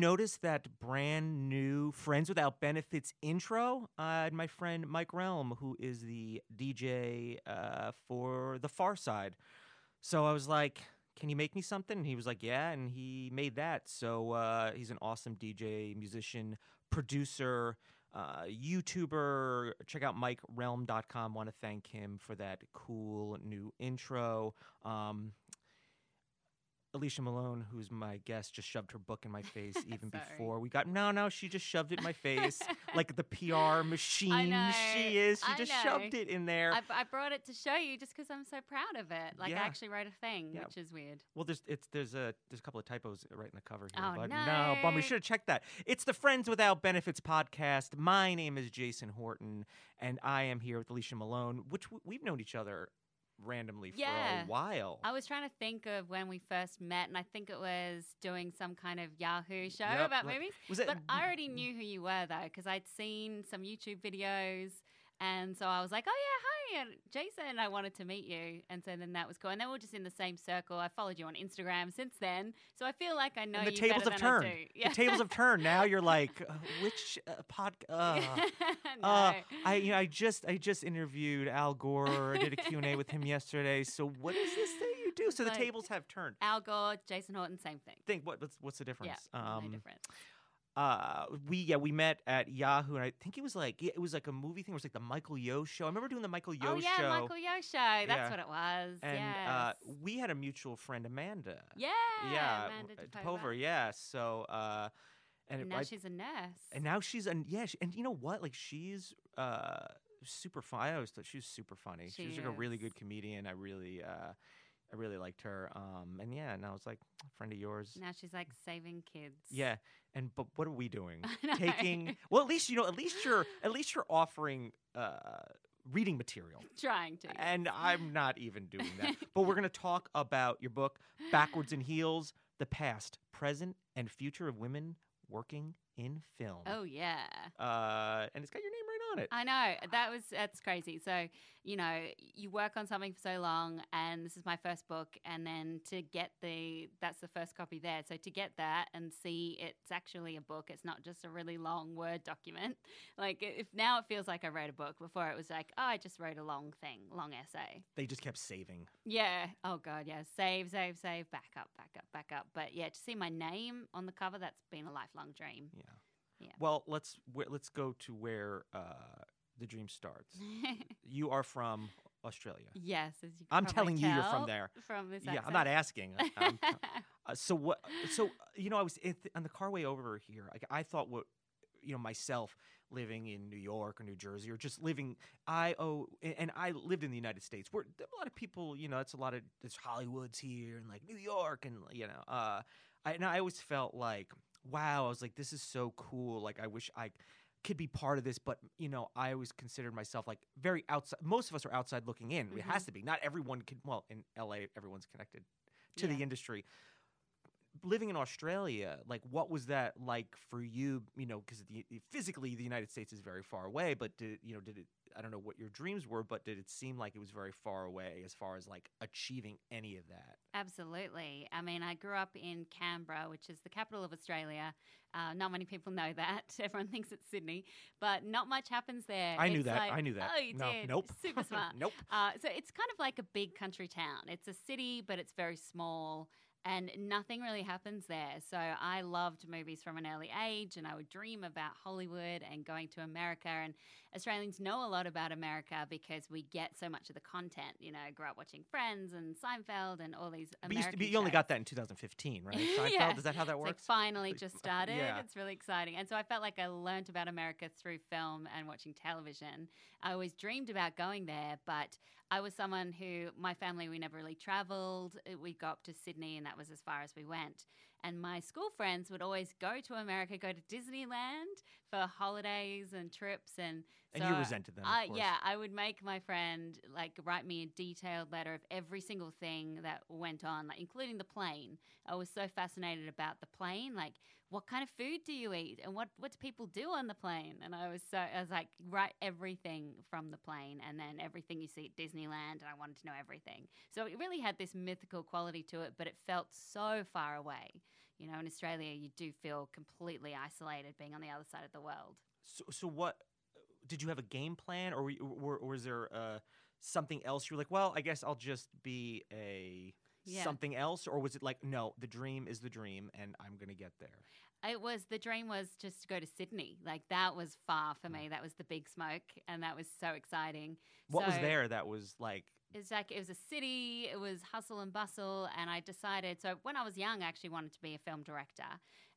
Notice that brand new Friends Without Benefits intro? Uh, my friend Mike Relm, who is the DJ uh, for The Pharcyde. So I was like, can you make me something? And he was like, yeah. And he made that. So uh, he's an awesome DJ, musician, producer, uh, YouTuber. Check out MikeRelm.com. Want to thank him for that cool new intro. Um, Alicia Malone, who's my guest, just shoved her book in my face even before we got. No, no, she just shoved it in my face like the PR machine she is. She I just know. shoved it in there. I, I brought it to show you just because I'm so proud of it. Like Yeah. I actually wrote a thing, Yeah. which is weird. Well, there's it's there's a there's a couple of typos right in the cover here. Oh, but no, bum. We should have checked that. It's the Friends Without Benefits podcast. My name is Jason Horton, and I am here with Alicia Malone, which we've known each other randomly Yeah. for a while. I was trying to think of when we first met, and I think it was doing some kind of Yahoo show Yep, about like- movies. was it? But I already mm-hmm. knew who you were though, because I'd seen some YouTube videos, and so I was like, "Oh yeah, hi, uh, Jason. And I wanted to meet you." And so then that was cool. And then we are just in the same circle. I followed you on Instagram since then, so I feel like I know and the you tables have turned. Yeah. The tables have turned. Now you're like, uh, which uh, pod? Uh, no. Uh, I you know I just I just interviewed Al Gore. I did a Q&A with him yesterday. So what is this thing? you do? So the tables have turned. Al Gore, Jason Horton, same thing. Think what what's, what's the difference? Yeah, um, no difference. Uh we yeah we met at Yahoo and I think it was like it was like a movie thing. It was like the Michael Yo show. I remember doing the Michael Yo oh yeah, show. Michael Yo show. That's Yeah. what it was. and yes. uh, we had a mutual friend, Amanda. yeah, yeah, Amanda uh, Pover, yeah. So, uh, and, And it- now I- she's a nurse. and now she's an yeah, she, and you know what? Like she's uh super funny. I always thought she was super funny. She, She was like a really good comedian. I really uh I really liked her. Um and yeah, and I was like, friend of yours. now she's like saving kids. Yeah, and but what are we doing? Taking well, at least you know, at least you're at least you're offering uh reading material. trying to. And I'm not even doing that. but we're going to talk about your book, Backwards in Heels The Past, Present, and Future of Women Working in Film. oh yeah. Uh, and it's got your name on it. I know that was that's crazy. So you know, you work on something for so long, and this is my first book, and then to get the that's the first copy there. So to get that and see it's actually a book, it's not just a really long word document. Like if now it feels like I wrote a book. Before it was like, oh, I just wrote a long thing, long essay. They just kept saving. Yeah. Oh god, yeah. Save, save, save. Back up, back up, back up. But yeah, to see my name on the cover, that's been a lifelong dream. Yeah. Yeah. Well, let's let's go to where uh, the dream starts. You are from Australia. yes, as you. I'm telling you you're from there. From this. Yeah, I'm not asking. I'm, Uh, so what? So you know, I was on the car way over here. Like, I thought what you know myself living in New York or New Jersey or just living. I oh, and I lived in the United States. Where a lot of people, you know, it's a lot of there's Hollywoods here and like New York and you know, uh, I, and I always felt like wow. I was like, this is so cool. Like, I wish I could be part of this, but you know, I always considered myself like very outside. Most of us are outside looking in. It has mm-hmm. to be. Not everyone can. Well, in LA, everyone's connected to the industry. Living in Australia, like what was that like for you? You know, because the, physically the United States is very far away, but did you know? Did it? I don't know what your dreams were, but did it seem like it was very far away as far as like achieving any of that? Absolutely. I mean, I grew up in Canberra, which is the capital of Australia. Uh, not many people know that. Everyone thinks it's Sydney, but not much happens there. I knew It's that. like- I knew that. Oh, you no, did. Nope. Super smart. nope. Uh, so it's kind of like a big country town. It's a city, but it's very small. And nothing really happens there. So I loved movies from an early age, and I would dream about Hollywood and going to America. And Australians know a lot about America because we get so much of the content. You know, I grew up watching Friends and Seinfeld and all these But you, American. but you only got that in 2015, right? Seinfeld, Yeah. is that how that It's like works? finally just started. Yeah. It's really exciting. And so I felt like I learned about America through film and watching television. I always dreamed about going there, but I was someone who, my family, we never really traveled. Uh, We got up to Sydney, and that was as far as we went. And my school friends would always go to America, go to Disneyland for holidays and trips. And, so and you resented them, of I, yeah, I would make my friend like write me a detailed letter of every single thing that went on, like including the plane. I was so fascinated about the plane, like what kind of food do you eat and what what do people do on the plane? And I was so I was like write everything from the plane and then everything you see at Disneyland, and I wanted to know everything. So it really had this mythical quality to it, but it felt so far away. You know, in Australia, you do feel completely isolated being on the other side of the world. So, so what did you have a game plan, or, were or, was there uh, something else? You were like, well, I guess I'll just be a Yeah. something else, or was it like, no, the dream is the dream, and I'm gonna get there? It was the dream was just to go to Sydney. Like that was far for me. Mm. That was the big smoke, and that was so exciting. What was there that was like? It's like it was a city. It was hustle and bustle, and I decided. So when I was young, I actually wanted to be a film director,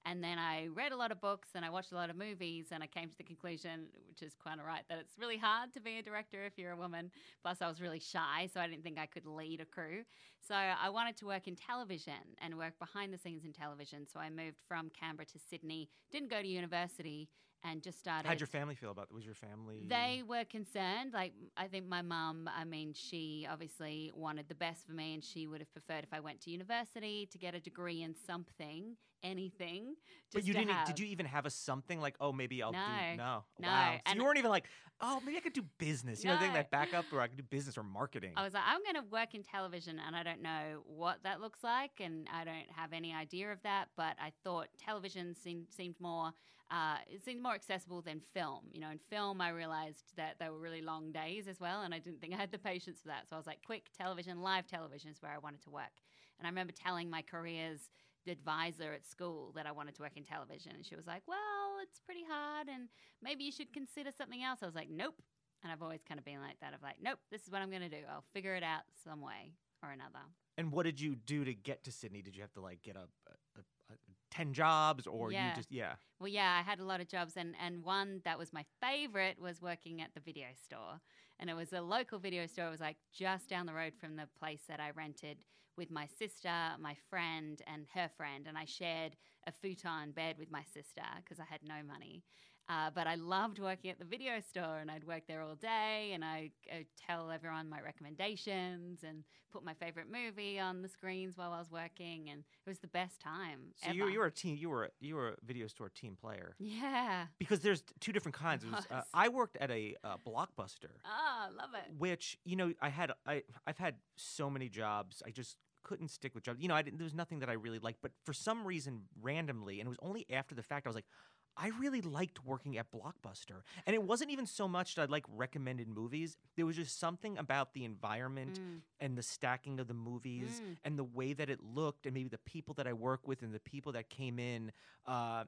and then I read a lot of books and I watched a lot of movies, and I came to the conclusion, which is kind of right, that it's really hard to be a director if you're a woman. Plus, I was really shy, so I didn't think I could lead a crew. So I wanted to work in television and work behind the scenes in television. So I moved from Canberra to Sydney. Didn't go to university, and just started. How'd your family feel about it? Was your family? They were concerned. Like, I think my mum, I mean, she obviously wanted the best for me, and she would have preferred if I went to university to get a degree in something, anything. But you didn't. have. Did you even have a something like, oh, maybe I'll No. do no, No. Wow. So And- you weren't even like, oh, maybe I could do business. You know, think No. that backup, or I could do business or marketing. I was like, I'm going to work in television, and I don't know what that looks like, and I don't have any idea of that. But I thought television seemed seemed more uh, it seemed more accessible than film. You know, in film, I realized that they were really long days as well, and I didn't think I had the patience for that. So I was like, quick television, live television is where I wanted to work. And I remember telling my careers advisor at school that I wanted to work in television, and she was like, "Well, it's pretty hard, and maybe you should consider something else." I was like, "Nope." And I've always kind of been like that of like, nope, this is what I'm going to do. I'll figure it out some way or another. and what did you do to get to Sydney? Did you have to like get a, a, a, a ten jobs, or Yeah. you just yeah? Well, yeah, I had a lot of jobs, and, and one that was my favorite was working at the video store. And it was a local video store. It was like just down the road from the place that I rented with my sister, my friend, and her friend. And I shared a futon bed with my sister because I had no money. Uh, but I loved working at the video store, and I'd work there all day, and I would tell everyone my recommendations and put my favorite movie on the screens while I was working, and it was the best time. So you ever. you were a team. You were you were a video store team player yeah. because there's two different kinds. Was, uh. I worked at a uh, blockbuster, Ah, love it. which you know I had I I've had so many jobs. I just couldn't stick with jobs. You know, I didn't, there was nothing that I really liked. But for some reason, randomly, and it was only after the fact, I was like. I really liked working at Blockbuster. And it wasn't even so much that I like recommended movies. There was just something about the environment Mm, and the stacking of the movies mm. and the way that it looked and maybe the people that I work with and the people that came in uh,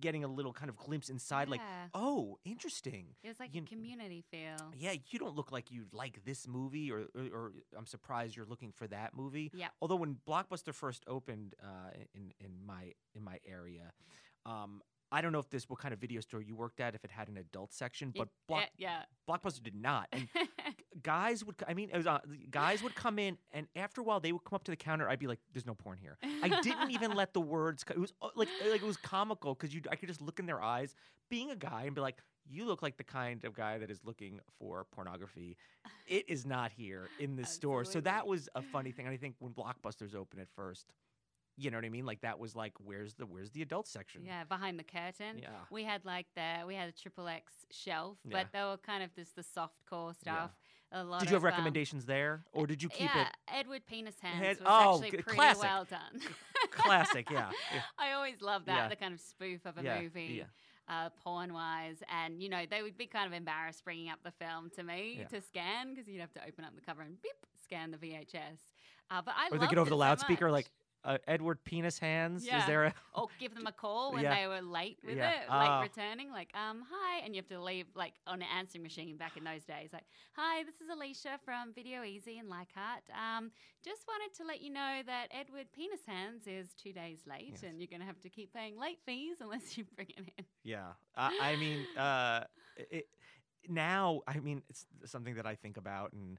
getting a little kind of glimpse inside like oh interesting it was like you a community feel. yeah you don't look like you like this movie or, or, or I'm surprised you're looking for that movie yeah although when Blockbuster first opened uh, in in my in my area um, I don't know if this what kind of video store you worked at if it had an adult section but Block, yeah. Blockbuster did not. And guys would i mean it was uh, guys would come in and after a while they would come up to the counter i'd be like there's no porn here. I didn't even let the words it was uh, like like it was comical because you i could just look in their eyes. Being a guy and be like you look like the kind of guy that is looking for pornography. It is not here in this store. So that was a funny thing and i think when blockbusters opened at first you know what i mean like that was like where's the where's the adult section yeah, behind the curtain. yeah We had like the we had a triple X shelf, Yeah. but they were kind of just the soft core Yeah. stuff. A lot did you have of, um, recommendations there or did you keep it? yeah, it Edward Penis Hands Head- was oh, actually pretty classic. well done. classic yeah, yeah. I always loved that, Yeah. the kind of spoof of a Yeah, movie. yeah. uh, porn wise, and you know they would be kind of embarrassed bringing up the film to me Yeah. to scan because you'd have to open up the cover and beep scan the VHS. Uh, but I or they get over the so loudspeaker much. like uh, Edward Penis Hands? Is there a or give them a call when Yeah. they were late with Yeah. it, like Oh. returning, like, um, hi, and you have to leave like on an answering machine back in those days, like, hi, this is Alicia from Video Ezy in Leichhardt. Um, just wanted to let you know that Edward Penis Hands is two days late, Yes. and you're going to have to keep paying late fees unless you bring it in. Yeah, uh, I mean, uh, it, now I mean it's something that I think about, and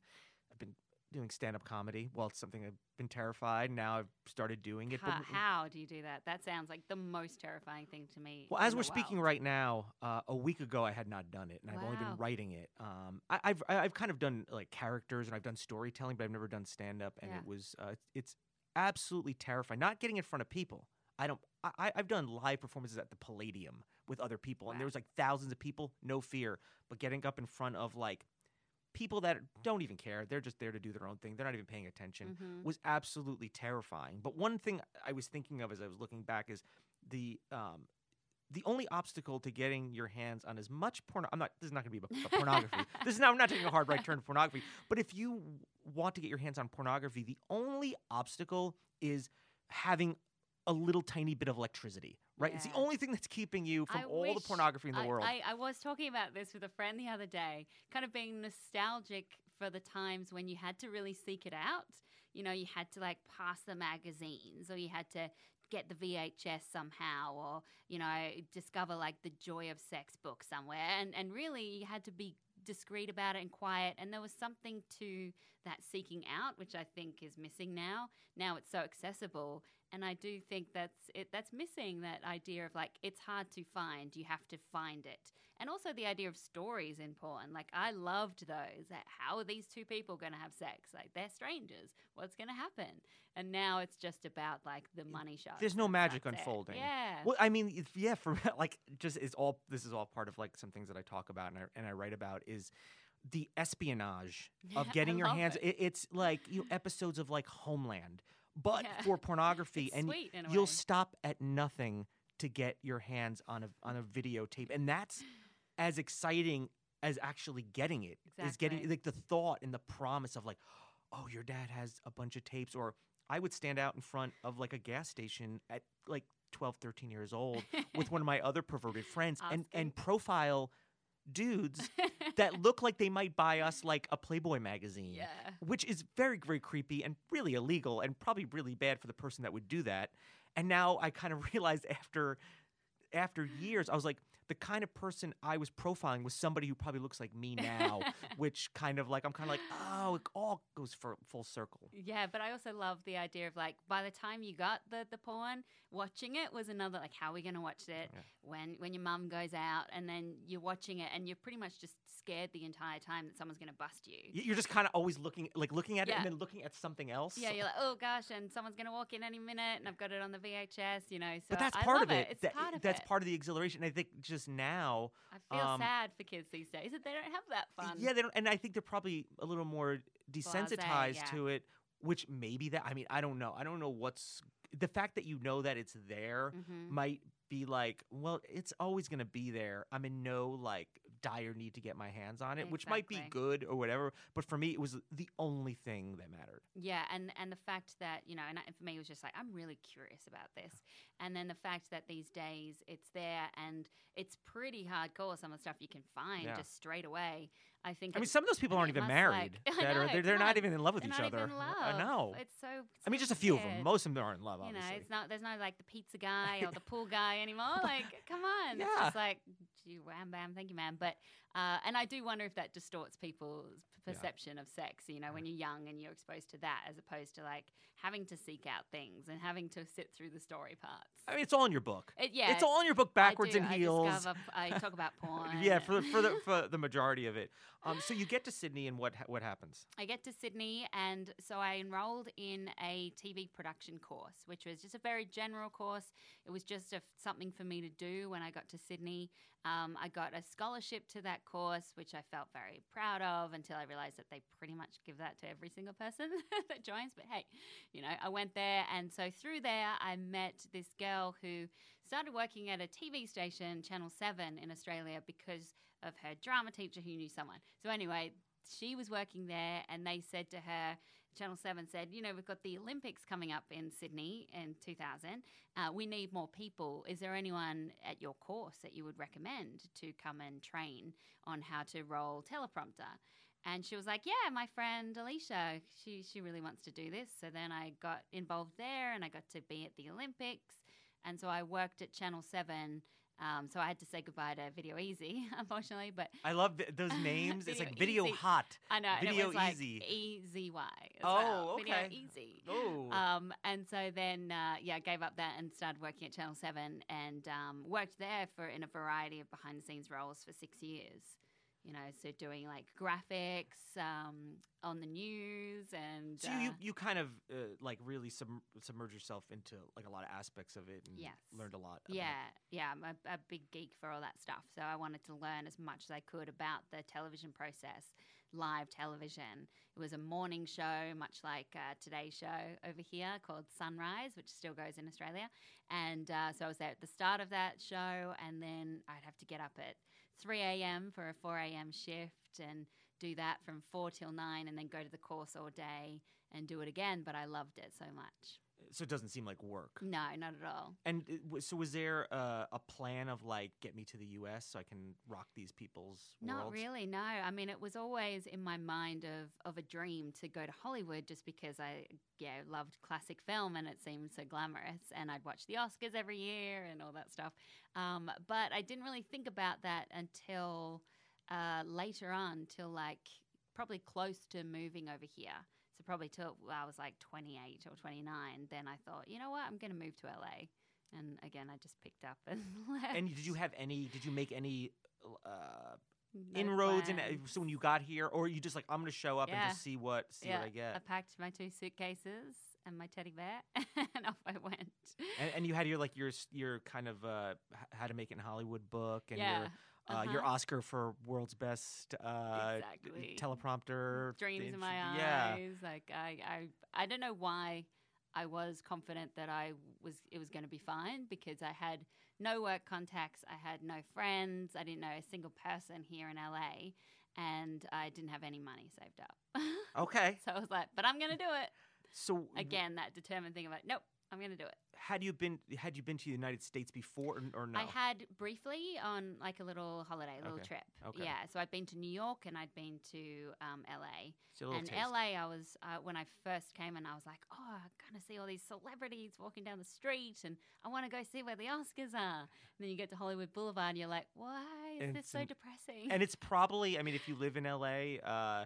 doing stand-up comedy. Well, it's something I've been terrified. Now I've started doing it. How, but how do you do that? That sounds like the most terrifying thing to me. well, as we're speaking right now, uh, a week ago I had not done it, and I've only been writing it. Um, I, I've I- I've kind of done like characters, and I've done storytelling, but I've never done stand-up, and Yeah. it was uh, it's absolutely terrifying. Not getting in front of people. I don't. I, I- I've done live performances at the Palladium with other people, and there was like thousands of people, no fear. But getting up in front of like people that don't even care, they're just there to do their own thing. They're not even paying attention. Mhm. Was absolutely terrifying. But one thing I was thinking of as I was looking back is the um, the only obstacle to getting your hands on as much porn. I'm not. This is not going to be about pornography. this is not. I'm not taking a hard right turn to pornography. But if you want to get your hands on pornography, the only obstacle is having a little tiny bit of electricity. Right. It's the only thing that's keeping you from I all the pornography in the I, world. I, I was talking about this with a friend the other day, kind of being nostalgic for the times when you had to really seek it out. You know, you had to like pass the magazines or you had to get the VHS somehow or, you know, discover like the joy of sex book somewhere. And, and really, you had to be discreet about it and quiet. And there was something to that seeking out, which I think is missing now. Now it's so accessible. And I do think that's it. That's missing that idea of like it's hard to find. You have to find it, and also the idea of stories in porn. Like I loved those. How are these two people going to have sex? Like they're strangers. What's going to happen? And now it's just about like the money shot. There's no magic that's it. unfolding. Yeah. Well, I mean, yeah, for like just is all this is all part of like some things that I talk about and I and I write about is the espionage of getting your hands. it. It, it's like you know, episodes of like Homeland, but Yeah. for pornography, and sweet you'll way. stop at nothing to get your hands on a on a videotape, and that's as exciting as actually getting it. Is getting like the thought and the promise of like, oh, your dad has a bunch of tapes, or I would stand out in front of like a gas station at like 12, 13 years old with one of my other perverted friends and, and profile dudes that look like they might buy us like a Playboy magazine. yeah. Which is very, very creepy and really illegal and probably really bad for the person that would do that. And now I kind of realized after after years, I was like, the kind of person I was profiling was somebody who probably looks like me now, which kind of like I'm kind of like, oh, it all goes for full circle. Yeah, but I also love the idea of like by the time you got the the porn, watching it was another like how are we gonna watch it Yeah. when when your mum goes out and then you're watching it and you're pretty much just scared the entire time that someone's gonna bust you. You're just kind of always looking, like looking at it and then looking at something else. Yeah, you're like, oh gosh, and someone's gonna walk in any minute, and I've got it on the VHS, you know. So but that's part of it. It's That- part of that's it. part of the exhilaration. I think just now, I feel um, sad for kids these days that they don't have that fun. yeah, they don't, and I think they're probably a little more desensitized yeah. to it. Which maybe that I mean I don't know. I don't know what's the fact that you know that it's there hmm might be like, well, it's always going to be there. I'm in no like dire need to get my hands on it, which might be good or whatever. But for me, it was the only thing that mattered. Yeah, and and the fact that you know, and for me, it was just like I'm really curious about this, and then the fact that these days it's there and it's pretty hardcore. Some of the stuff you can find Yeah. just straight away. I think. I mean, some of those people aren't even married. like- that are, they're, they're come not even in love with each not other. even love. I know. It's so. I mean, just a few of them. Most of them aren't in love, You know, obviously. it's not. There's no like the pizza guy or the pool guy anymore. Like, come on. It's Yeah. just like, gee, wham bam, thank you, ma'am. But uh, and I do wonder if that distorts people's p- Yeah. perception of sex. You know, when you're young and you're exposed to that, as opposed to like having to seek out things and having to sit through the story parts. I mean, it's all in your book. It, yeah, it's all in your book, backwards do. and I heels. discover- I talk about porn. yeah, for the, for the for the majority of it. Um, so you get to Sydney, and what what happens? I get to Sydney, and so I enrolled in a TV production course, which was just a very general course. It was just a, something for me to do when I got to Sydney. Um, I got a scholarship to that course, which I felt very proud of until I realized that they pretty much give that to every single person that joins. But hey, you know, I went there, and so through there, I met this girl who started working at a TV station, Channel 7 in Australia, because of her drama teacher who knew someone. So, anyway, she was working there, and they said to her, Channel 7 said, you know, we've got the Olympics coming up in Sydney in 2000. Uh, we need more people. Is there anyone at your course that you would recommend to come and train on how to roll teleprompter? And she was like, "Yeah, my friend Alicia, she she really wants to do this." So then I got involved there, and I got to be at the Olympics, and so I worked at Channel Seven. Um, so I had to say goodbye to Video Ezy, unfortunately. But I love th- those names. it's like Video Ezy. Hot. I know Video it was like Easy. E Z Y. Oh, Video okay. Easy. Oh. Um, and so then, uh, yeah, I gave up that and started working at Channel 7 and um, worked there for in a variety of behind the scenes roles for six years. You know, so doing like graphics um, on the news and. so you, uh, you kind of uh, like really sub- submerge yourself into like a lot of aspects of it and Yes. learned a lot. about Yeah, yeah, I'm a, a big geek for all that stuff. So I wanted to learn as much as I could about the television process, live television. It was a morning show, much like uh, today's show over here called Sunrise, which still goes in Australia. And uh, so I was there at the start of that show, and then I'd have to get up at 3 a.m. for a 4 a.m. shift and do that from 4 till 9, and then go to the course all day and do it again. But I loved it so much. So it doesn't seem like work. No, not at all. And it so, was there uh, a plan of like get me to the U.S. so I can rock these people's Not worlds? really, no. I mean, it was always in my mind of, of a dream to go to Hollywood just because I, yeah, loved classic film and it seemed so glamorous. And I'd watch the Oscars every year and all that stuff. Um, but I didn't really think about that until uh, later on, till like probably close to moving over here. So probably till I was like 28 or 29. Then I thought, you know what, I'm going to move to LA. And again, I just picked up and left. And did you have any? Did you make any uh, No inroads? And plans. so when you got here, or you just like I'm going to show up and just see what see yeah, what I get? I packed my two suitcases and my teddy bear, and off I went. and, and you had your like your your kind of uh, how to make it in Hollywood book and yeah, your uh, your uh-huh. Oscar for world's best uh, Exactly. teleprompter dreams in my yeah. eyes. Like I, I, I don't know why I was confident that I was it was going to be fine because I had no work contacts, I had no friends, I didn't know a single person here in LA, and I didn't have any money saved up. Okay, so I was like, but I'm going to do it. so Again, that determined thing about nope, I'm going to do it. had you been had you been to the United States before or, or no? I had briefly on like a little holiday, a little Okay, trip. okay. Yeah, so I'd been to New York and I'd been to um, LA. So a little and taste. LA, I was uh, when I first came and I was like, oh, I'm gonna see all these celebrities walking down the street, and I want to go see where the Oscars are. And then you get to Hollywood Boulevard, and you're like, why is And this it's so depressing? and it's probably I mean if you live in LA, uh,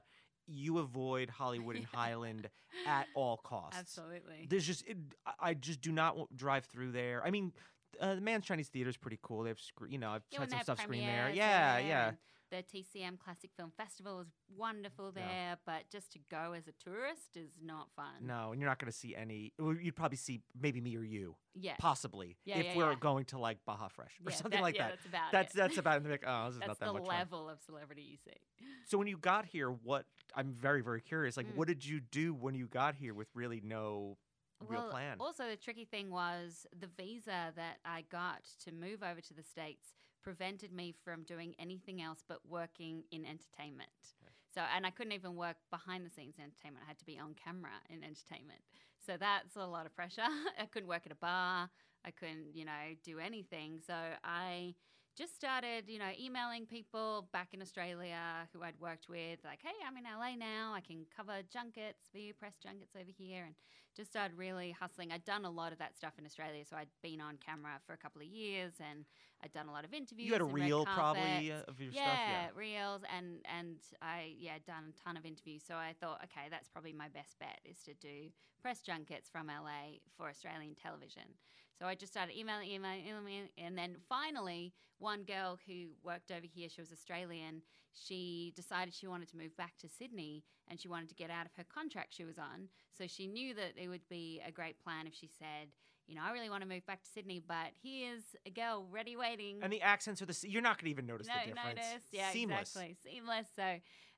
you avoid Hollywood and Highland at all costs. Absolutely. There's just it, I- just do not drive through there. I mean, uh, the Mann's Chinese Theater is pretty cool. They have scre- you know I've Yeah, had some stuff screened there. premieres Yeah, yeah. and The TCM Classic Film Festival is wonderful Yeah. there, but just to go as a tourist is not fun. No, and you're not going to see any. well, You'd probably see maybe me or you, Yeah. possibly, Yeah, if yeah, we're yeah. going to like Baja Fresh or Yeah, something that- like yeah, that. That's about That's it. that's about. They're like, oh, this is That's not that the much fun. level of celebrity you see. So when you got here, what I'm very very curious. Like, Mm. what did you do when you got here with really no real well, plan? Also, the tricky thing was the visa that I got to move over to the States prevented me from doing anything else but working in entertainment. Okay. So, and I couldn't even work behind the scenes in entertainment. I had to be on camera in entertainment. So that's a lot of pressure. I couldn't work at a bar. I couldn't, you know, do anything. So I just started, you know, emailing people back in Australia who I'd worked with, like, hey, I'm in LA now. I can cover junkets, VU press junkets over here. And just started really hustling. I'd done a lot of that stuff in Australia. So I'd been on camera for a couple of years and I'd done a lot of interviews. you had a reel probably uh, of your yeah, stuff. Yeah. reels and and I yeah done a ton of interviews. So I thought, okay, that's probably my best bet is to do press junkets from LA for Australian television. So I just started emailing, emailing, emailing, and then finally, one girl who worked over here, she was Australian. She decided she wanted to move back to Sydney, and she wanted to get out of her contract she was on. So she knew that it would be a great plan if she said, you know, I really want to move back to Sydney, but here's a girl ready waiting. And the accents are the. You're not going to even notice no, the difference. notice. Yeah, Seamless. exactly. Seamless. So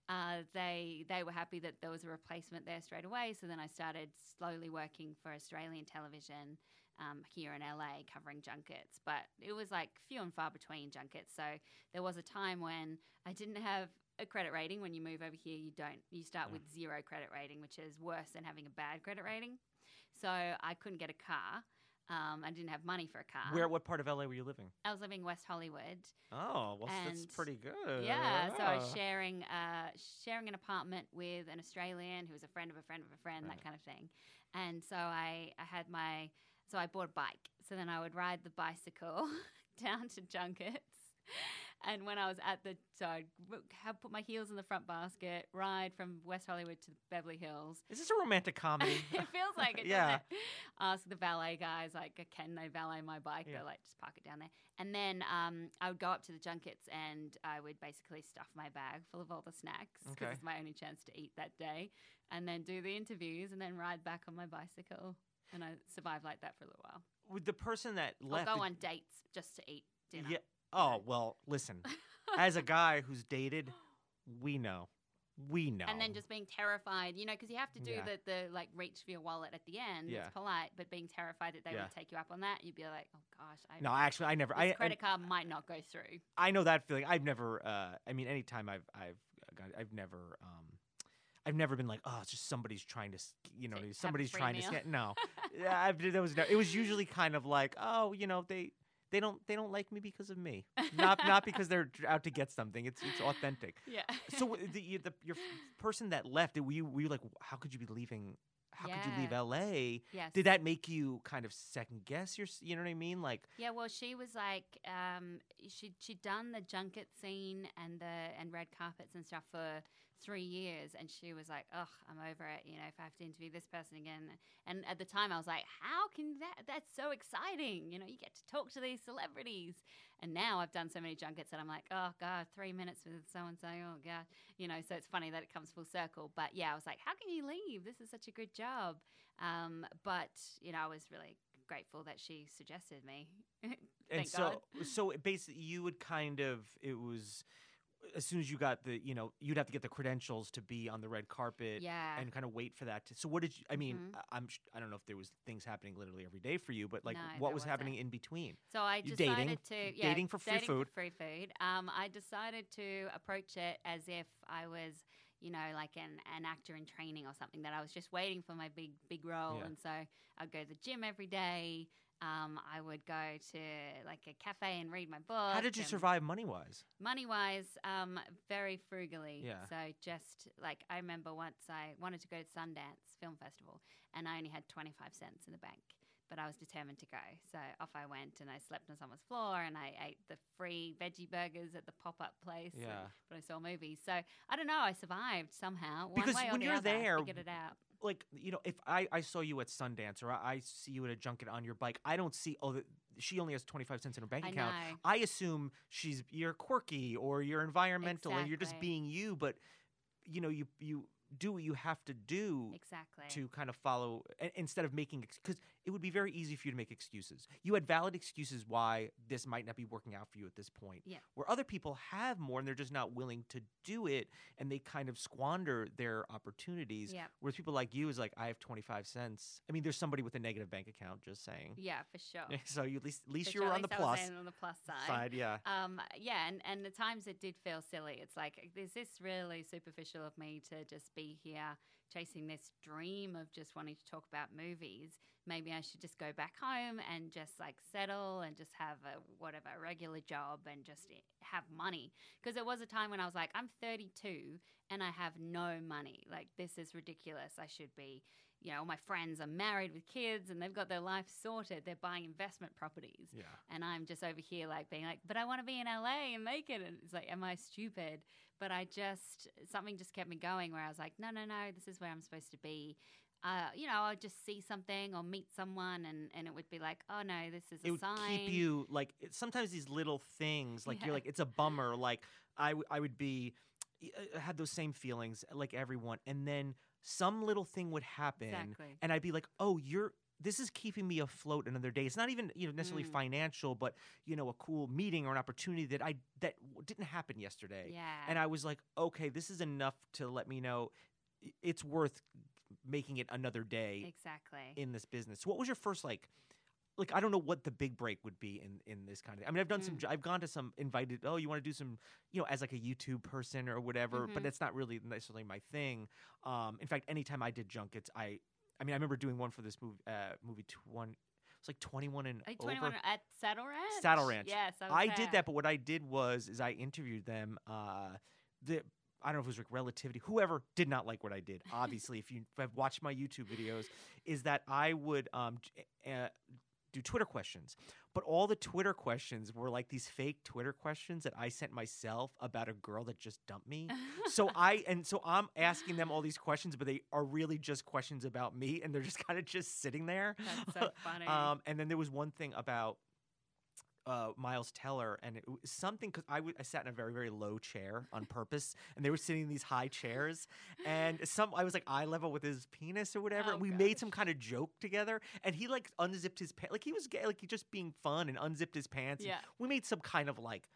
uh, they they were happy that there was a replacement there straight away. So then I started slowly working for Australian television um, here in LA, covering junkets. But it was like few and far between junkets. So there was a time when I didn't have a credit rating. When you move over here, you don't. You start Mm. with zero credit rating, which is worse than having a bad credit rating. So I couldn't get a car. Um, I didn't have money for a car. Where? What part of LA were you living? I was living West Hollywood. Oh, well, that's pretty good. Yeah, so I was Ah. sharing uh, sharing an apartment with an Australian who was a friend of a friend of a friend, Right. that kind of thing. And so I, I had my so I bought a bike. So then I would ride the bicycle down to junkets. And when I was at the so I'd have put my heels in the front basket, ride from West Hollywood to Beverly Hills. Is this a romantic comedy? it feels like it. Yeah. Ask the valet guys like, can they valet my bike? Yeah. They're like, just park it down there. And then um, I would go up to the junkets and I would basically stuff my bag full of all the snacks because Okay. it's my only chance to eat that day. And then do the interviews and then ride back on my bicycle. And I survived like that for a little while. With the person that left. go did- on dates just to eat dinner. Yeah. Oh well, listen. As a guy who's dated, we know, we know. And then just being terrified, you know, because you have to do Yeah. the, the like reach for your wallet at the end. Yeah. It's polite, but being terrified that they Yeah. would take you up on that, you'd be like, oh gosh, I, no, actually, I never. I, I credit card might not go through. I know that feeling. I've never. Uh, I mean, anytime I've I've got, I've never. Um, I've never been like, oh, it's just somebody's trying to, s- you know, somebody's trying to. meal. Scam. No, yeah, I've, there was no. It was usually kind of like, oh, you know, they they don't they don't like me because of me, not not because they're out to get something. It's it's authentic. Yeah. So the, you- the your person that left, were you were you like, how could you be leaving? How could you leave L.A.? yes. Did that make you kind of second guess your, you know what I mean? Like, Yeah, well, she was like, um, she she'd done the junket scene and the and red carpets and stuff for three years, and she was like, "Ugh, I'm over it." You know, if I have to interview this person again, and at the time I was like, "How can that? That's so exciting!" You know, you get to talk to these celebrities, and now I've done so many junkets that I'm like, "Oh God, three minutes with so and so." Oh God, you know. So it's funny that it comes full circle. But yeah, I was like, "How can you leave? This is such a good job." Um, but you know, I was really grateful that she suggested me. and so God. so it basically you would kind of it was as soon as you got the you know you'd have to get the credentials to be on the red carpet Yeah. and kind of wait for that to so what did you i mean Mhm. I- i'm i don't know if there was things happening literally every day for you but like No, what was happening in between So I You decided dating? to yeah, Dating for free dating food. For free food. Um, I decided to approach it as if I was, you know, like an, an actor in training or something. That I was just waiting for my big big role, Yeah. and so I'd go to the gym every day. Um, I would go to like a cafe and read my book. how did you survive money wise Money wise, um, very frugally. Yeah. So just like I remember once I wanted to go to Sundance Film Festival, and I only had twenty five cents in the bank. But I was determined to go. So off I went and I slept on someone's floor and I ate the free veggie burgers at the pop up place. and- Yeah. But I saw movies. So I don't know. I survived somehow. One Because way or when the you're other, there, figured it out. like you know if i i saw you at sundance or i, I see you at a junket on your bike i don't see oh the, she only has 25 cents in her bank I account know. I assume she's you're quirky or you're environmental and you're just being you, but you know you you do what you have to do Exactly. to kind of follow instead of making because it would be very easy for you to make excuses. You had valid excuses why this might not be working out for you at this point. Yeah. Where other people have more and they're just not willing to do it and they kind of squander their opportunities. Yeah. Whereas people like you is like I have 25 cents. I mean there's somebody with a negative bank account just saying. Yeah, for sure. So you at least at least For you were sure, on the at least I was plus on the plus side. side, yeah. Um, yeah, and, and the times it did feel silly. It's like, is this really superficial of me to just be here chasing this dream of just wanting to talk about movies? Maybe I should just go back home and just like settle and just have a whatever regular job and just have money. Because there was a time when I was like, I'm 32 and I have no money. Like this is ridiculous. I should be you know, all my friends are married with kids and they've got their life sorted. They're buying investment properties. Yeah. And I'm just over here, like, being like, but I want to be in LA and make it. And it's like, am I stupid? But I just, something just kept me going where I was like, no, no, no, this is where I'm supposed to be. Uh, you know, I'll just see something or meet someone and, and it would be like, oh no, this is a it would sign. keep you like it, sometimes these little things like Yeah. you're like it's a bummer like I, w- I would be I had those same feelings like everyone and then some little thing would happen Exactly. and I'd be like oh you're this is keeping me afloat another day it's not even you know necessarily Mm. financial but you know a cool meeting or an opportunity that I that didn't happen yesterday Yeah. and I was like okay this is enough to let me know it's worth making it another day exactly. in this business. What was your first like like I don't know what the big break would be in in this kind of. I mean, I've done some. Mm. j- I've gone to some invited. Oh, you want to do some, you know, as like a YouTube person or whatever. But Mhm. it's not really necessarily my thing. Um, in fact, anytime I did junkets, I, I mean, I remember doing one for this movie. Uh, movie one. It's like twenty one and you over. 21 at Saddle Ranch? Saddle Ranch. Yes, I, was I there. did that, but what I did was is I interviewed them. Uh, the I don't know if it was like Relativity, whoever did not like what I did. Obviously, if you have watched my YouTube videos, is that I would um uh, do Twitter questions, but all the Twitter questions were like these fake Twitter questions that I sent myself about a girl that just dumped me. so I and so I'm asking them all these questions, but they are really just questions about me, and they're just kind of just sitting there. That's so funny. Um, and then there was one thing about uh, Miles Teller, and it was something because I, w- I sat in a very very low chair on purpose, and they were sitting in these high chairs, and some I was like eye level with his penis or whatever. Oh, and we made some kind of joke together, and he like unzipped his pants, like he was gay, like he just being fun and unzipped his pants. Yeah. we made some kind of like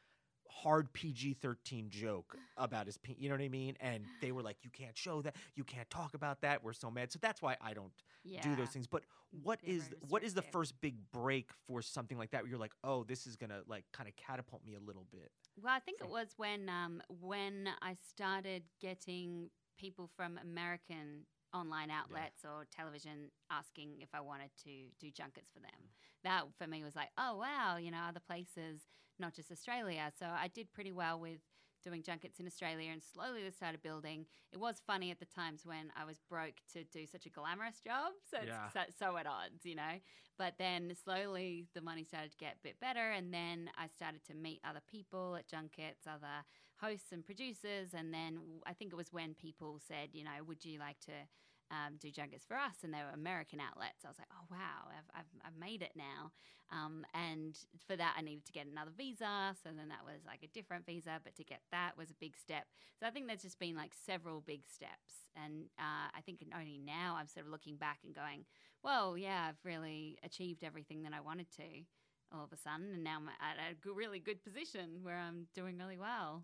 hard PG 13 joke about his pe- you know what I mean? And they were like, You can't show that, you can't talk about that. We're so mad. So that's why I don't yeah. do those things. But what is what is the first big break for something like that where you're like, oh, this is gonna like kind of catapult me a little bit? Well, I think So- it was when um, when I started getting people from American online outlets or television asking if I wanted to do junkets for them. That for me was like, oh wow, you know, other places, not just Australia. So I did pretty well with doing junkets in Australia and slowly they started building. It was funny at the times when I was broke to do such a glamorous job. So Yeah. it's so, so at odds, you know. But then slowly the money started to get a bit better, and then I started to meet other people at junkets, other hosts and producers. And then I think it was when people said, you know, would you like to um, do junkets for us? And they were American outlets. I was like, oh, wow, I've, I've, I've made it now. Um, and for that, I needed to get another visa. So then that was like a different visa, but to get that was a big step. So I think there's just been like several big steps. And uh, I think only now I'm sort of looking back and going, well, yeah, I've really achieved everything that I wanted to all of a sudden. And now I'm at a really good position where I'm doing really well.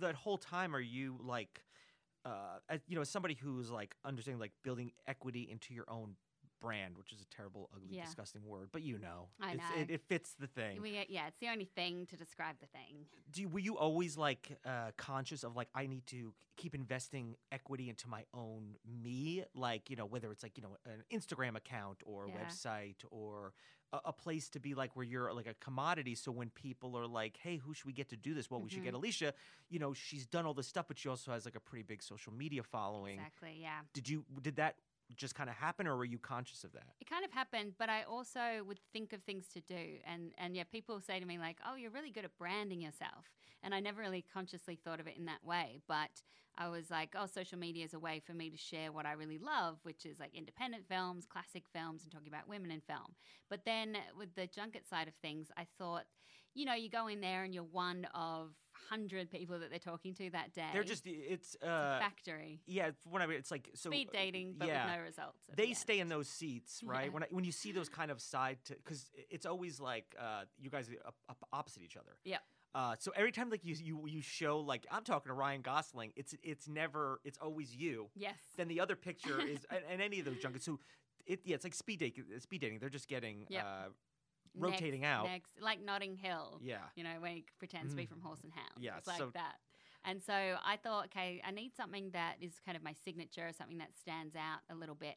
That whole time, are you like, uh, as, you know, as somebody who's like understanding like building equity into your own brand, which is a terrible, ugly, Yeah. disgusting word, but you know, I know. It, it fits the thing. We, yeah, it's the only thing to describe the thing. do you, were you always like uh, conscious of like I need to keep investing equity into my own me, like you know whether it's like you know an Instagram account or a Yeah. website or a, a place to be like where you're like a commodity. So when people are like, "Hey, who should we get to do this?" Well, we should get. Mm-hmm. Alicia. You know, she's done all this stuff, but she also has like a pretty big social media following. Exactly, yeah. Did you did that just kind of happen, or were you conscious of that? It kind of happened, but I also would think of things to do. And, and yeah, people say to me, like, oh, you're really good at branding yourself. And I never really consciously thought of it in that way. But I was like, oh, social media is a way for me to share what I really love, which is like independent films, classic films, and talking about women in film. But then with the junket side of things, I thought, you know, you go in there and you're one of hundred people that they're talking to that day. They're just it's It's a uh factory. yeah. From what I mean, it's like so Speed uh, dating, but yeah. with no results. the they end. stay in those seats, right? Yeah. When I, when you see those kind of side to, because it's always like uh, you guys are opposite each other. Yep. Uh, so every time like you you you show like I'm talking to Ryan Gosling, it's it's never it's always you. Yes. Then the other picture is and, and any of those junkets. So it yeah, it's like speed dating. Speed dating. They're just getting Yep. uh, rotating next, out. Next, like Notting Hill. Yeah. You know, when he pretends to be Mhm. from Horse and Hound. Yeah, It's like so- that. And so I thought, okay, I need something that is kind of my signature, something that stands out a little bit.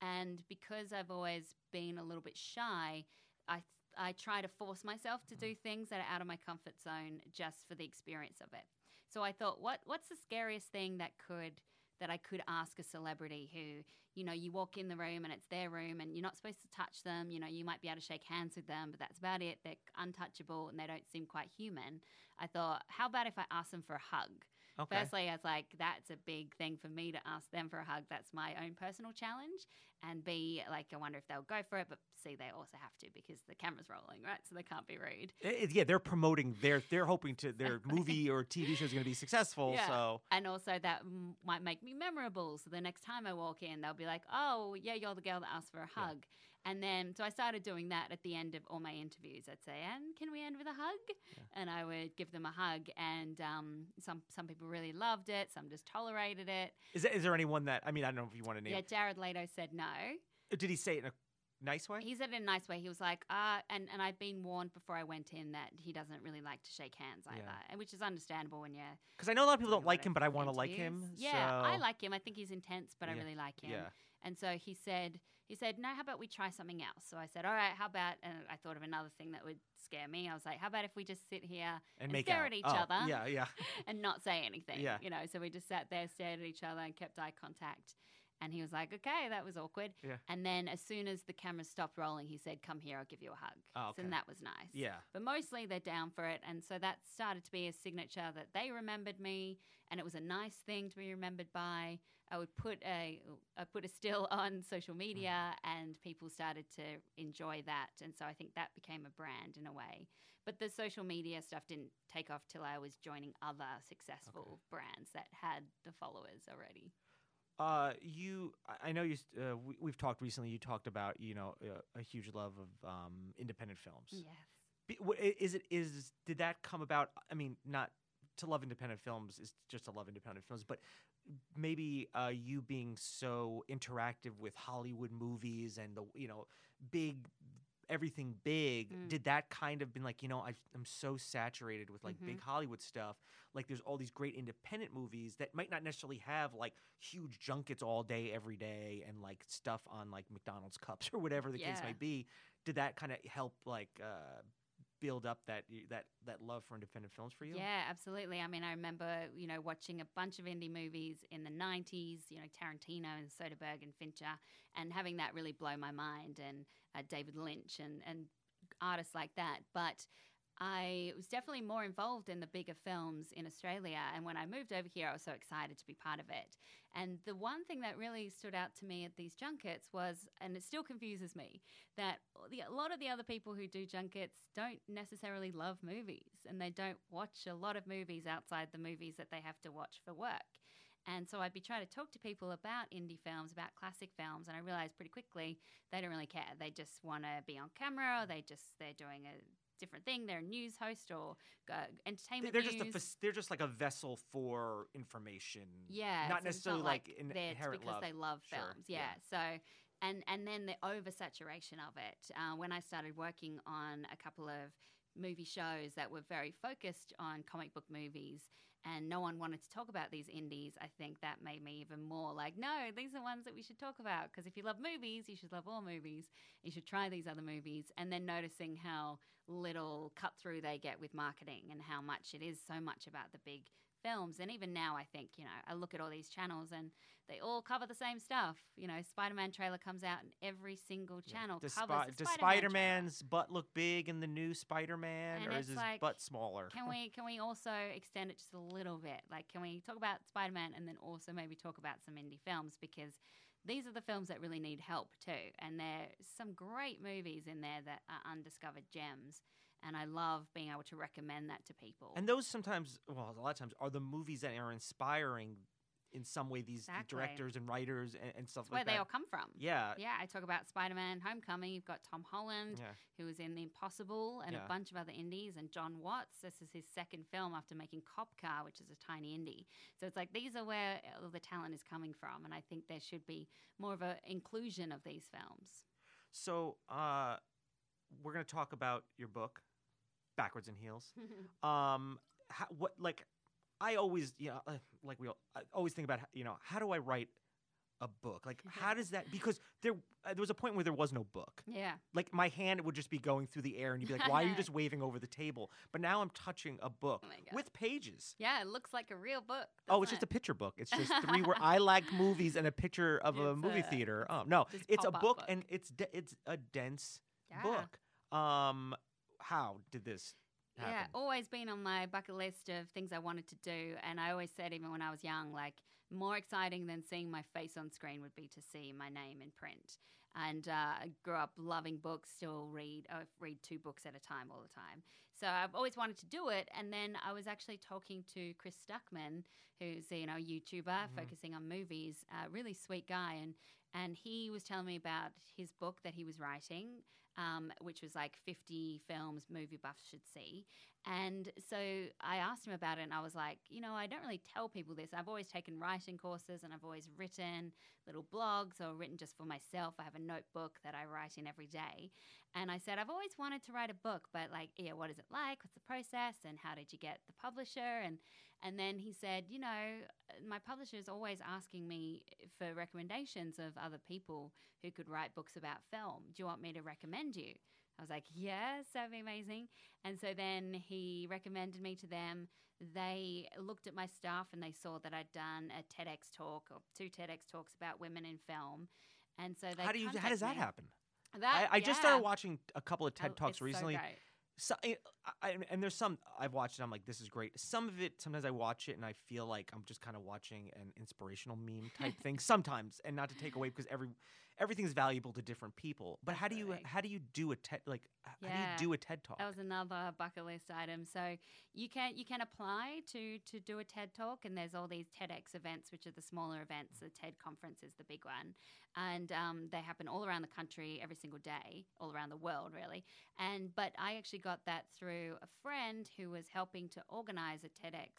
And because I've always been a little bit shy, I I try to force myself to do mm-hmm. things that are out of my comfort zone just for the experience of it. So I thought, what what's the scariest thing that could that I could ask a celebrity who, you know, you walk in the room and it's their room and you're not supposed to touch them. You know, you might be able to shake hands with them, but that's about it. They're untouchable and they don't seem quite human. I thought, how about if I ask them for a hug? Okay. Firstly, I was like, that's a big thing for me to ask them for a hug. That's my own personal challenge. and B, like I wonder if they'll go for it, but C, they also have to because the camera's rolling, right? So they can't be rude. It- it- yeah, they're promoting. They're they're hoping to their movie or TV show is going to be successful. Yeah. So And also that m- might make me memorable. So the next time I walk in, they'll be like, "Oh, yeah, you're the girl that asked for a Yeah. Hug." And then so I started doing that at the end of all my interviews. I'd say, "And can we end with a hug?" And I would give them a hug. And um, some some people really loved it. Some just tolerated it. is there, is there anyone that I mean I don't know if you want to name. Yeah, Jared Leto said no. Did he say it in a nice way? He said it in a nice way. He was like, uh, and, and I'd been warned before I went in that he doesn't really like to shake hands either, Yeah. and which is understandable when you're. Because I know a lot of people don't like him, but I want to like him. Yeah, I like him. I think he's intense, but I really like him. Yeah. And so he said, he said, no, how about we try something else? So I said, all right, how about? And I thought of another thing that would scare me. I was like, how about if we just sit here And and stare out. at each Oh, other Yeah, yeah. and not say anything? Yeah. You know, so we just sat there, stared at each other, and kept eye contact. And he was like, okay, that was awkward. Yeah. And then as soon as the camera stopped rolling, he said, come here, I'll give you a hug. Oh, So okay. then that was nice. Yeah. But mostly they're down for it. And so that started to be a signature that they remembered me and it was a nice thing to be remembered by. I would put a I put a still on social media mm-hmm. and people started to enjoy that. And so I think that became a brand in a way. But the social media stuff didn't take off till I was joining other successful brands that had the followers already. Uh, you, I- know you. Uh, we, we've talked recently. You talked about you know uh, a huge love of um, independent films. Yes. Be- Is it is did that come about? I mean, not to love independent films is just to love independent films, but maybe uh, you being so interactive with Hollywood movies and the you know big everything big Mm. did that kind of been like you know i i'm so saturated with like Mm-hmm. big hollywood stuff like there's all these great independent movies that might not necessarily have like huge junkets all day every day and like stuff on like mcdonald's cups or whatever the case Yeah. might be did that kind of help like uh build up that that that love for independent films for you Yeah, absolutely. I mean, I remember, you know, watching a bunch of indie movies in the 90s, you know, Tarantino and Soderbergh and Fincher, and having that really blow my mind, and uh, David Lynch and, and artists like that. But I was definitely more involved in the bigger films in Australia. And when I moved over here, I was so excited to be part of it. And the one thing that really stood out to me at these junkets was, and it still confuses me, that a lot of the other people who do junkets don't necessarily love movies and they don't watch a lot of movies outside the movies that they have to watch for work. And so I'd be trying to talk to people about indie films, about classic films, and I realized pretty quickly they don't really care. They just want to be on camera, they just they're doing a different thing. They're a news host or uh, entertainment they're news. just a they're just like a vessel for information Yeah, not so necessarily like, in, there it's inherent because love they love Sure, films. Yeah. So and and then the oversaturation of it. Uh, when I started working on a couple of movie shows that were very focused on comic book movies and no one wanted to talk about these indies i think that made me even more like no these are ones that we should talk about because if you love movies you should love all movies. You should try these other movies. And then noticing how little cut through they get with marketing and how much it is so much about the big films and even now i think you know i look at all these channels and they all cover the same stuff you know spider-man trailer comes out and every single Yeah. channel does, covers does trailer. spider-man's butt look big in the new spider-man or is his like, butt smaller Can we can we also extend it just a little bit? Like, can we talk about Spider Man and then also maybe talk about some indie films because these are the films that really need help too. And there's some great movies in there that are undiscovered gems. And I love being able to recommend that to people. And those sometimes, well, a lot of times, are the movies that are inspiring in some way these Exactly. directors and writers and, and stuff That's where like they all come from. yeah, Yeah, I talk about Spider Man Homecoming. You've got Tom Holland, yeah. who was in The Impossible and Yeah. a bunch of other indies, and John Watts. This is his second film after making Cop Car, which is a tiny indie. So it's like these are where all the talent is coming from, and I think there should be more of an inclusion of these films. So uh, we're gonna talk about your book, Backwards and Heels. Um, how, what like I always, you know, uh, like we all, I always think about, you know, how do I write a book? Like, how does that? Because there, uh, there was a point where there was no book. yeah, Like my hand would just be going through the air, and you'd be like, "Why are you just waving over the table?" But now I'm touching a book Oh with pages. yeah, it looks like a real book. Oh, it's doesn't just a picture book. It's just three where I like movies and a picture of a movie a- theater. Oh no, it's a book, book. and it's de- it's a dense Yeah. book. Um, how did this Yeah, always been on my bucket list of things I wanted to do. And I always said, even when I was young, like more exciting than seeing my face on screen would be to see my name in print. And uh, I grew up loving books, still read, I read two books at a time all the time. So I've always wanted to do it. And then I was actually talking to Chris Stuckman, who's you know a YouTuber Mm-hmm. focusing on movies, a really sweet guy, and and he was telling me about his book that he was writing, um, which was like 50 films movie buffs should see. And so I asked him about it, and I was like, you know, I don't really tell people this. I've always taken writing courses, and I've always written little blogs or written just for myself. I have a notebook that I write in every day. And I said, I've always wanted to write a book, but like, yeah, what is it like? What's the process? And how did you get the publisher? And and then he said, you know, my publisher is always asking me for recommendations of other people who could write books about film. Do you want me to recommend you? I was like, yes, that'd be amazing. And so then he recommended me to them. They looked at my stuff and they saw that I'd done a TEDx talk or two TEDx talks about women in film. And so they how do you? How does that me. happen? That- I, I just started watching a couple of Oh, TED talks so recently. great. So, I, I- and there's some I've watched and I'm like, this is great. Some of it, sometimes I watch it and I feel like I'm just kind of watching an inspirational meme type thing. Sometimes, and not to take away because every everything's valuable to different people. But how do you how do you do a TED like h- how do you do a TED talk? That was another bucket list item. So you can you can apply to to do a TED talk, and there's all these TEDx events, which are the smaller events. The TED conference is the big one, and um, they happen all around the country every single day, all around the world, really. And but I actually got that through a friend who was helping to organize a TEDx.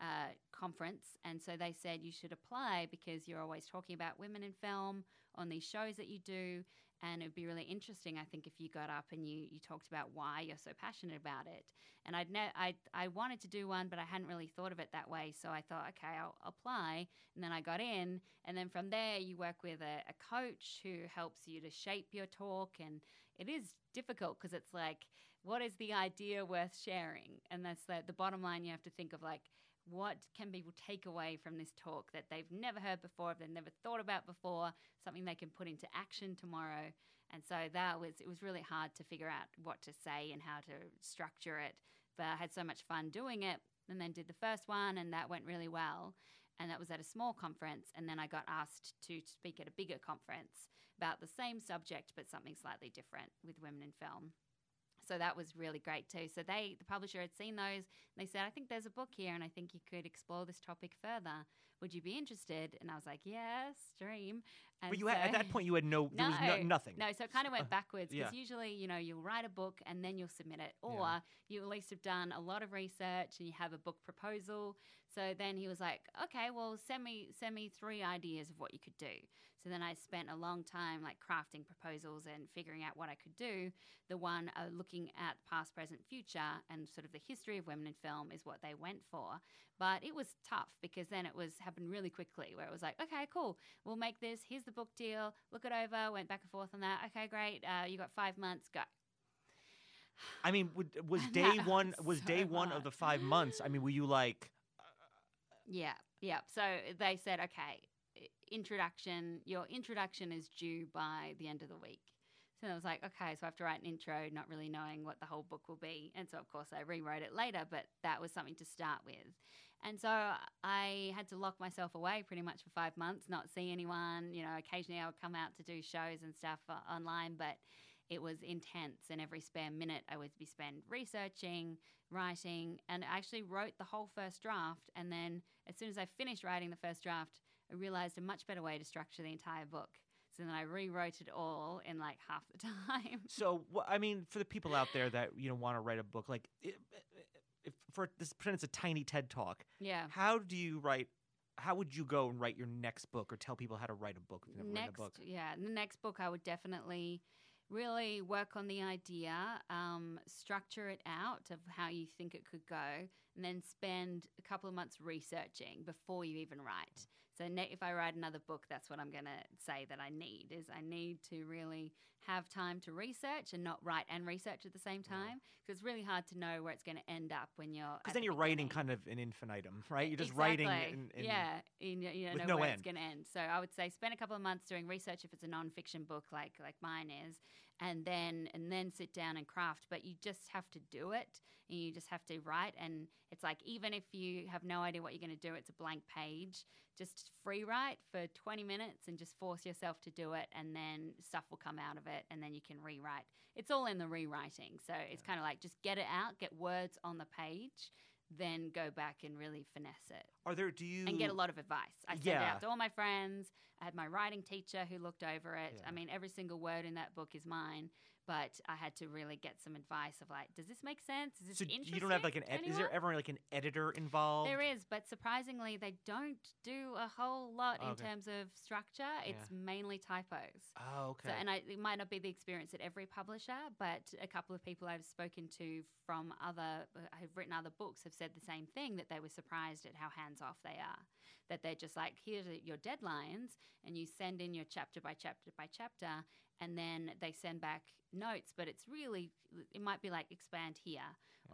Uh, conference, and so they said you should apply because you're always talking about women in film on these shows that you do, and it'd be really interesting, I think, if you got up and you, you talked about why you're so passionate about it. And I'd ne- I I wanted to do one, but I hadn't really thought of it that way. So I thought, okay, I'll apply. And then I got in, and then from there you work with a, a coach who helps you to shape your talk. And it is difficult because it's like, what is the idea worth sharing? And that's the the bottom line. You have to think of like. What can people take away from this talk that they've never heard before, they've never thought about before, something they can put into action tomorrow? And so that was it was really hard to figure out what to say and how to structure it. But I had so much fun doing it and then did the first one and that went really well. And that was at a small conference and then I got asked to speak at a bigger conference about the same subject but something slightly different with women in film. So that was really great too. So they, the publisher, had seen those. And they said, "I think there's a book here, and I think you could explore this topic further. Would you be interested?" And I was like, "Yes, dream." And but you had, at that point you had no there was no, No, nothing. no, so it kind of went uh, backwards because yeah. usually, you know, you'll write a book and then you'll submit it, or Yeah. you at least have done a lot of research and you have a book proposal. So then he was like, "Okay, well, send me send me three ideas of what you could do." So then I spent a long time like crafting proposals and figuring out what I could do. The one uh, looking at past, present, future, and sort of the history of women in film is what they went for. But it was tough because then it was happened really quickly, where it was like, "Okay, cool, we'll make this. Here's the book deal. Look it over. Went back and forth on that. Okay, great. Uh, you got five months. Go." I mean, was day one was so day one of the five months? I mean, were you like Yeah, yeah. So they said, okay, introduction. Your introduction is due by the end of the week. So I was like, okay, so I have to write an intro, not really knowing what the whole book will be. And so, of course, I rewrote it later, but that was something to start with. And so I had to lock myself away pretty much for five months, not see anyone. You know, occasionally I would come out to do shows and stuff uh, online, but it was intense. And every spare minute I would be spent researching, writing, and I actually wrote the whole first draft. And then as soon as I finished writing the first draft, I realized a much better way to structure the entire book. So then I rewrote it all in like half the time. So, I mean, for the people out there that you know want to write a book, like i- if for this pretend it's a tiny TED talk, yeah. how do you write? How would you go and write your next book, or tell people how to write a book if next, a book? yeah, the next book I would definitely really work on the idea, um, structure it out of how you think it could go, and then spend a couple of months researching before you even write. So ne- if I write another book, that's what I'm going to say that I need is I need to really have time to research and not write and research at the same time because it's really hard to know where it's going to end up when you're Because then the you're writing kind of an infinitum, right? You're just writing. In, in, yeah, in, you don't with know no where end. it's going to end. So I would say spend a couple of months doing research if it's a non-fiction book like like mine is, and then and then sit down and craft. But you just have to do it, and you just have to write. And it's like even if you have no idea what you're going to do, it's a blank page just free write for 20 minutes and just force yourself to do it and then stuff will come out of it and then you can rewrite it's all in the rewriting so it's kind of like just get it out get words on the page then go back and really finesse it Are there? Do you and get a lot of advice. I sent it out to all my friends. I had my writing teacher who looked over it. Yeah. I mean, every single word in that book is mine, but I had to really get some advice of like, does this make sense? Is this So interesting? you don't have like an ed- is there ever like an editor involved? There is, but surprisingly, they don't do a whole lot in terms of structure. It's mainly typos. Oh, okay. So, and I, it might not be the experience at every publisher, but a couple of people I've spoken to from other, uh, who've written other books, have said the same thing that they were surprised at how hands off they are. That they're just like, here's your deadlines, and you send in your chapter by chapter by chapter, and then they send back notes. But it's really, it might be like expand here,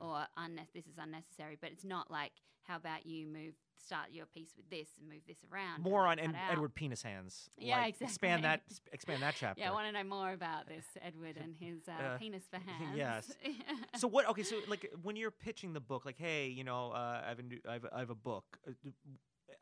or unne- this is unnecessary, but it's not like, how about you move, start your piece with this and move this around. More on Ed- Edward Penis Hands. Yeah, like, Expand that. exactly. Expand that chapter. Yeah, I want to know more about this Edward and his uh, Uh, penis for hands. yes. so what? Okay, so like when you're pitching the book, like, hey, you know, uh, I have a new, I have, I have a book.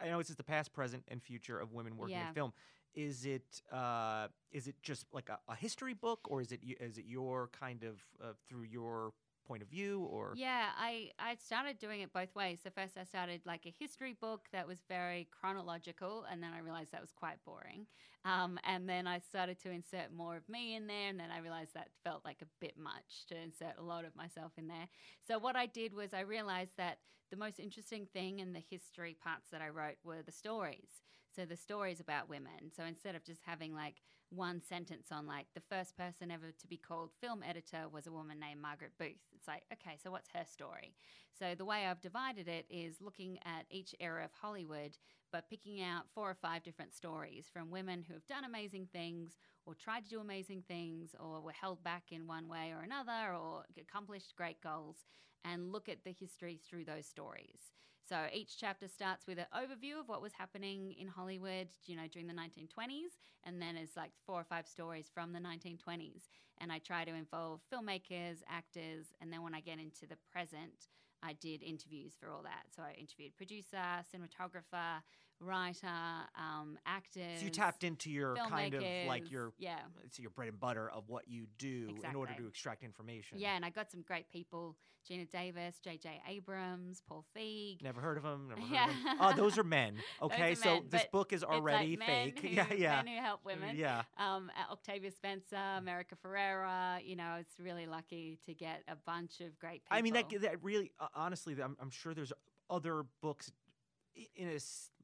I know it's just the past, present, and future of women working Yeah. in film. Is it uh, is it just like a, a history book, or is it is it your kind of uh, through your point of view, or Yeah, I, I started doing it both ways. So first I started like a history book that was very chronological, and then I realized that was quite boring. Um, and then I started to insert more of me in there, and then I realized that felt like a bit much to insert a lot of myself in there. So what I did was I realized that the most interesting thing in the history parts that I wrote were the stories. So the stories about women. So instead of just having like one sentence on like the first person ever to be called film editor was a woman named Margaret Booth. It's like, okay, so what's her story? So the way I've divided it is looking at each era of Hollywood, but picking out four or five different stories from women who have done amazing things or tried to do amazing things or were held back in one way or another or accomplished great goals and look at the history through those stories. So each chapter starts with an overview of what was happening in Hollywood, you know, during the 1920s, and then it's like four or five stories from the 1920s. And I try to involve filmmakers, actors, and then when I get into the present, I did interviews for all that. So I interviewed producer, cinematographer, writer, um, actors. so you tapped into your kind of like your yeah. it's your bread and butter of what you do in order to extract information. Yeah, and I got some great people: Geena Davis, J.J. Abrams, Paul Feig. Never heard of them. Never heard Yeah. of them. Oh, those are men. Okay, are so men, this book is like already men fake. Who, yeah, yeah. Men who help women. Yeah. Um, uh, Octavia Spencer, America Ferrera. You know, it's really lucky to get a bunch of great people. I mean, that that really, uh, honestly, I'm, I'm sure there's other books in a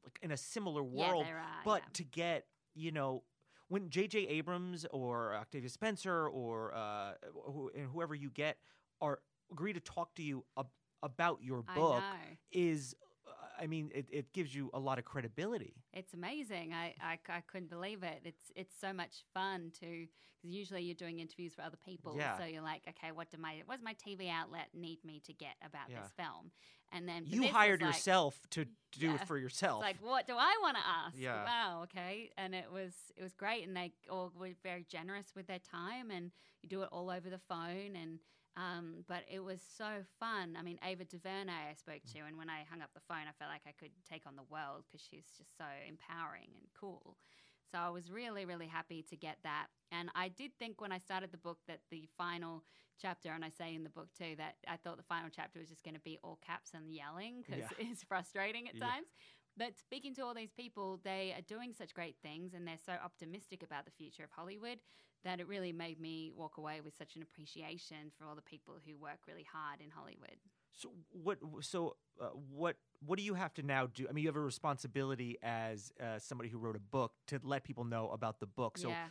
like in a similar Yeah, world, there are, but yeah. to get you know when J.J. Abrams or Octavia Spencer or uh, who, and whoever you get are agree to talk to you ab- about your book know. is, uh, I mean, it, it gives you a lot of credibility. It's amazing. I I couldn't believe it. It's it's so much fun to because usually you're doing interviews for other people. Yeah. So you're like, okay, what do my what does my TV outlet need me to get about Yeah. this film? And then You hired like- yourself to, to do Yeah. it for yourself. It's like, what do I want to ask? Yeah. Wow. Okay. And it was it was great, and they all were very generous with their time, and you do it all over the phone, and um, but it was so fun. I mean, Ava DuVernay I spoke to, and when I hung up the phone, I felt like I could take on the world because she's just so empowering and cool. So I was really, really happy to get that. And I did think when I started the book that the final chapter, and I say in the book too, that I thought the final chapter was just going to be all caps and yelling because Yeah. it's frustrating at Yeah. times. But speaking to all these people, they are doing such great things and they're so optimistic about the future of Hollywood that it really made me walk away with such an appreciation for all the people who work really hard in Hollywood. So what? So uh, what? What do you have to now do? I mean, you have a responsibility as uh, somebody who wrote a book to let people know about the book. So, yeah.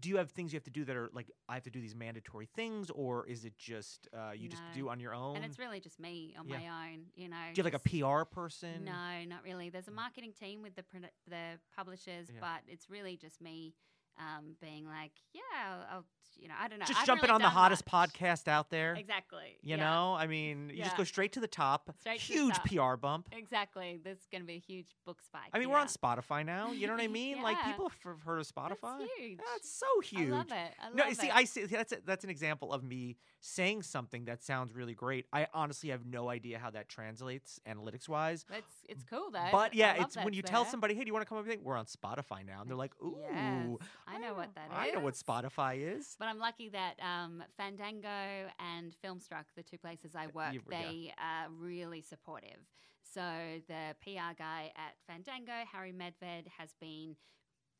do you have things you have to do that are like I have to do these mandatory things, or is it just uh, you just do on your own? And it's really just me on Yeah. my own, you know. do you have like a PR person? No, not really. There's a marketing team with the the publishers, Yeah. but it's really just me um, being like, yeah, I'll, I'll you know, I don't know. Just jumping really on the hottest much. podcast out there. Exactly. You yeah. know, I mean, you just go straight to the top. Straight to the Huge top. PR bump. Exactly. There's going to be a huge book spike. I mean, we're on. Spotify now. You know what I mean? Like people have heard of Spotify. That's huge. That's so huge. I love it. I love No, it. see, I see that's a, that's an example of me saying something that sounds really great. I honestly have no idea how that translates analytics wise. It's it's cool though. But yeah, it's when you tell somebody, "Hey, do you want to come over?" We're on Spotify now, and they're like, "Ooh, Yes, I know what that I know what Spotify is." But I'm lucky that um, Fandango and Filmstruck, the two places I work, you- yeah. they are really supportive. So the PR guy at Fandango, Harry Medved, has been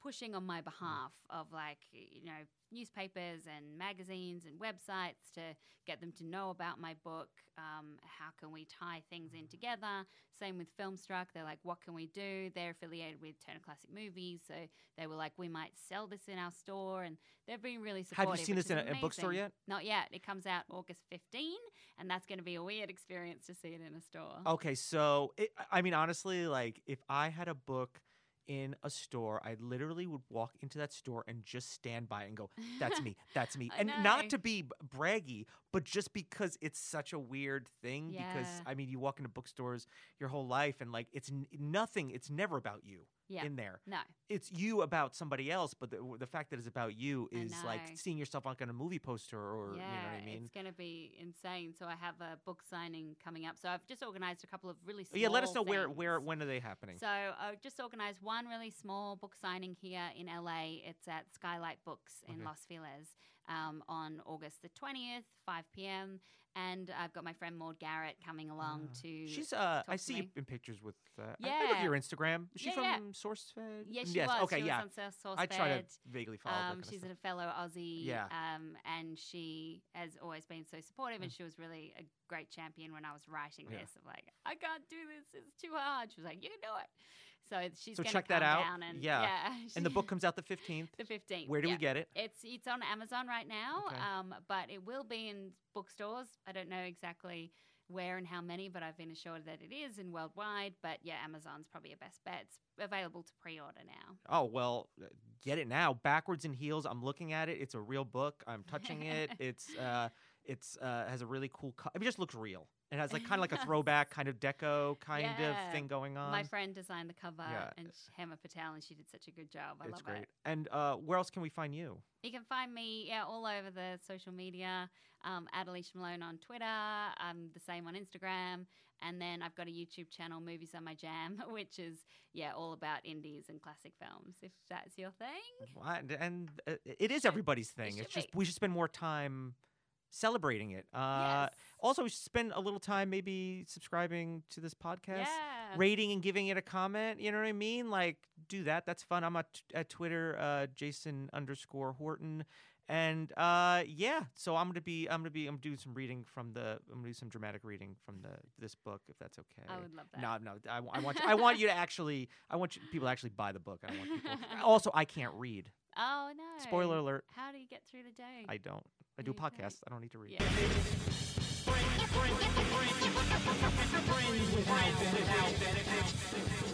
pushing on my behalf of like you know newspapers and magazines and websites to get them to know about my book um, how can we tie things in together? Same with filmstruck they're like what can we do? They're affiliated with turner classic movies so they were like we might sell this in our store and they've been really supportive Have you seen this in a, a bookstore yet? not yet. It comes out august 15 and that's going to be a weird experience to see it in a store. Okay, so it, I mean, honestly, like if I had a book in a store, I literally would walk into that store and just stand by and go, "That's me, that's me," and know. not to be braggy, but just because it's such a weird thing. Because I mean, you walk into bookstores your whole life, and like it's n- nothing. It's never about you yeah in there. no It's you about somebody else, but the, the fact that it's about you is like seeing yourself like on a movie poster, or yeah, you know what I mean. it's going to be insane. So I have a book signing coming up. So I've just organized a couple of really small yeah, let us know where, where, when are they happening? So I just organised one really small book signing here in LA. It's at Skylight Books in Okay. Los Feliz um, on August the 20th, 5 p.m. And I've got my friend Maude Garrett coming along Ah. to. She's uh, I see you me. in pictures with. Uh, I, I look at Yeah. your Instagram. Is she Yeah, from yeah. SourceFed? yeah, she yes. was. Okay, she yeah. was on Source I try to vaguely follow Um, she's a fellow Aussie, Yeah. um, and she has always been so supportive, and she was really a great champion when I was writing Mm. Yeah. this. Of like, I can't do this; it's too hard. She was like, "You do it." So she's So check that out. down and Yeah. yeah, and the book comes out the fifteenth. the fifteenth. Where do yeah. we get it? It's it's on Amazon right now, Okay. um, but it will be in bookstores. I don't know exactly where and how many, but I've been assured that it is in worldwide. But yeah, Amazon's probably your best bet. It's available to pre-order now. Oh well, uh, get it now. Backwards and heels. I'm looking at it. It's a real book. I'm touching it. It's uh, it's uh, has a really cool. Co- it just looks real. It has like kind of like a throwback kind of deco kind Yeah. of thing going on. My friend designed the cover, yeah. and Hema Patel, and she did such a good job. I it's love great. it. And uh, where else can we find you? You can find me yeah all over the social media. Um, Alicia Malone on Twitter. I'm the same on Instagram, and then I've got a YouTube channel, Movies Are My Jam, which is yeah all about indies and classic films. If that's your thing. Why- And uh, it is everybody's thing. should It's just be. we should spend more time celebrating it. Uh, yes. Also, spend a little time maybe subscribing to this podcast, Yeah. rating and giving it a comment. You know what I mean? Like, do that. That's fun. I'm at, at Twitter, uh, Jason underscore Horton. And uh, yeah, so I'm gonna be, I'm gonna be, I'm doing some reading from the, I'm gonna do some dramatic reading from the this book, if that's okay. I would love that. No, no, I, I want, you, I want you to actually, I want you, people to actually buy the book. I want people. also, I can't read. Oh no. Spoiler alert. How do you get through the day? I don't. I do a You don't. podcast. I don't need to read. Yeah. Friends without benefits.